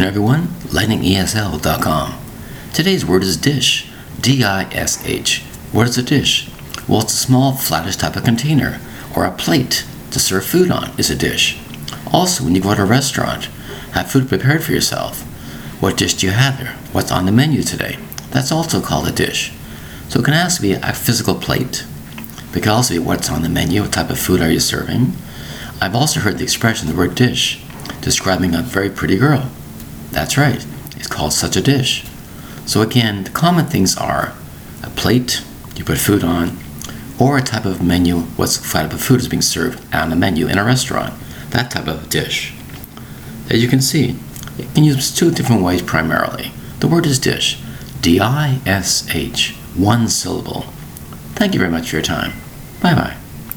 afternoon, everyone. LightningESL.com. Today's word is dish. D I S H. What is a dish? Well, it's a small, flattish type of container, or a plate to serve food on is a dish. Also, when you go to a restaurant, have food prepared for yourself. What dish do you have there? What's on the menu today? That's also called a dish. So it can also be a physical plate. It can also be what's on the menu, what type of food are you serving. I've also heard the expression, the word dish, describing a very pretty girl. That's right, it's called such a dish. So again, the common things are a plate you put food on, or a type of menu, what type of food is being served on the menu in a restaurant, that type of dish. As you can see, it can use two different ways primarily. The word is dish, D I S H, one syllable. Thank you very much for your time. Bye bye.